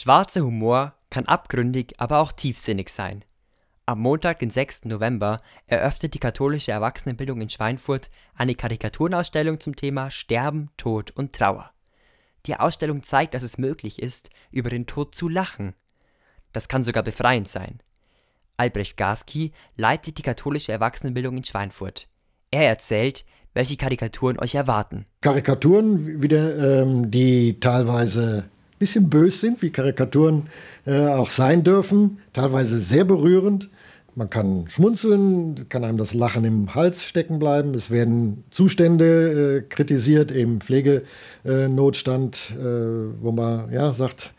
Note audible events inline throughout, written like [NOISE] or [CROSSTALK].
Schwarzer Humor kann abgründig, aber auch tiefsinnig sein. Am Montag, den 6. November, eröffnet die Katholische Erwachsenenbildung in Schweinfurt eine Karikaturenausstellung zum Thema Sterben, Tod und Trauer. Die Ausstellung zeigt, dass es möglich ist, über den Tod zu lachen. Das kann sogar befreiend sein. Albrecht Gaski leitet die Katholische Erwachsenenbildung in Schweinfurt. Er erzählt, welche Karikaturen euch erwarten. Karikaturen, wieder, ähm, die teilweise bisschen bös sind, wie Karikaturen äh, auch sein dürfen, teilweise sehr berührend. Man kann schmunzeln, kann einem das Lachen im Hals stecken bleiben. Es werden Zustände äh, kritisiert, eben Pflegenotstand, äh, wo man ja sagt,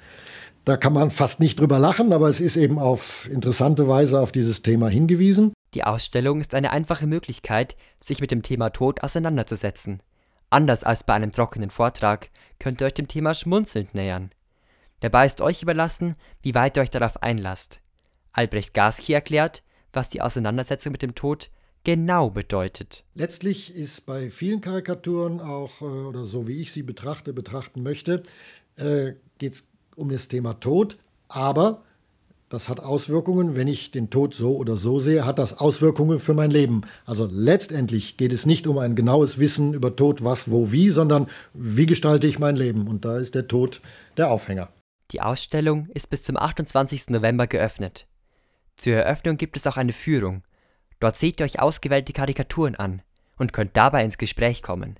da kann man fast nicht drüber lachen, aber es ist eben auf interessante Weise auf dieses Thema hingewiesen. Die Ausstellung ist eine einfache Möglichkeit, sich mit dem Thema Tod auseinanderzusetzen. Anders als bei einem trockenen Vortrag könnt ihr euch dem Thema schmunzelnd nähern. Dabei ist euch überlassen, wie weit ihr euch darauf einlasst. Albrecht Gaski erklärt, was die Auseinandersetzung mit dem Tod genau bedeutet. Letztlich ist bei vielen Karikaturen auch, äh, oder so wie ich sie betrachte, betrachten möchte, äh, geht es um das Thema Tod, aber das hat Auswirkungen, wenn ich den Tod so oder so sehe, hat das Auswirkungen für mein Leben. Also letztendlich geht es nicht um ein genaues Wissen über Tod, was, wo, wie, sondern wie gestalte ich mein Leben. Und da ist der Tod der Aufhänger. Die Ausstellung ist bis zum 28. November geöffnet. Zur Eröffnung gibt es auch eine Führung. Dort seht ihr euch ausgewählte Karikaturen an und könnt dabei ins Gespräch kommen.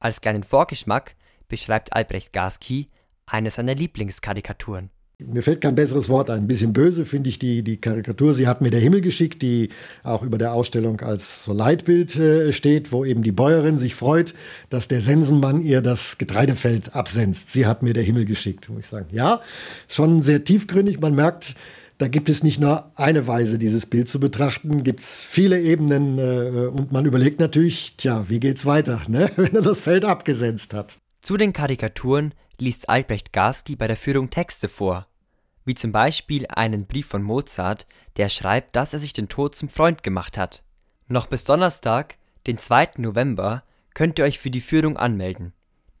Als kleinen Vorgeschmack beschreibt Albrecht Gaski eine seiner Lieblingskarikaturen. Mir fällt kein besseres Wort ein. Ein bisschen böse finde ich die, die Karikatur. Sie hat mir der Himmel geschickt, die auch über der Ausstellung als so Leitbild äh, steht, wo eben die Bäuerin sich freut, dass der Sensenmann ihr das Getreidefeld absenzt. Sie hat mir der Himmel geschickt, muss ich sagen. Ja, schon sehr tiefgründig. Man merkt, da gibt es nicht nur eine Weise, dieses Bild zu betrachten, gibt es viele Ebenen äh, und man überlegt natürlich, tja, wie geht's weiter, ne? [LAUGHS] wenn er das Feld abgesenzt hat. Zu den Karikaturen liest Albrecht Garski bei der Führung Texte vor, wie zum Beispiel einen Brief von Mozart, der schreibt, dass er sich den Tod zum Freund gemacht hat. Noch bis Donnerstag, den 2. November, könnt ihr euch für die Führung anmelden.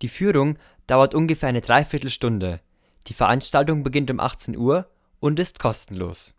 Die Führung dauert ungefähr eine Dreiviertelstunde. Die Veranstaltung beginnt um 18 Uhr und ist kostenlos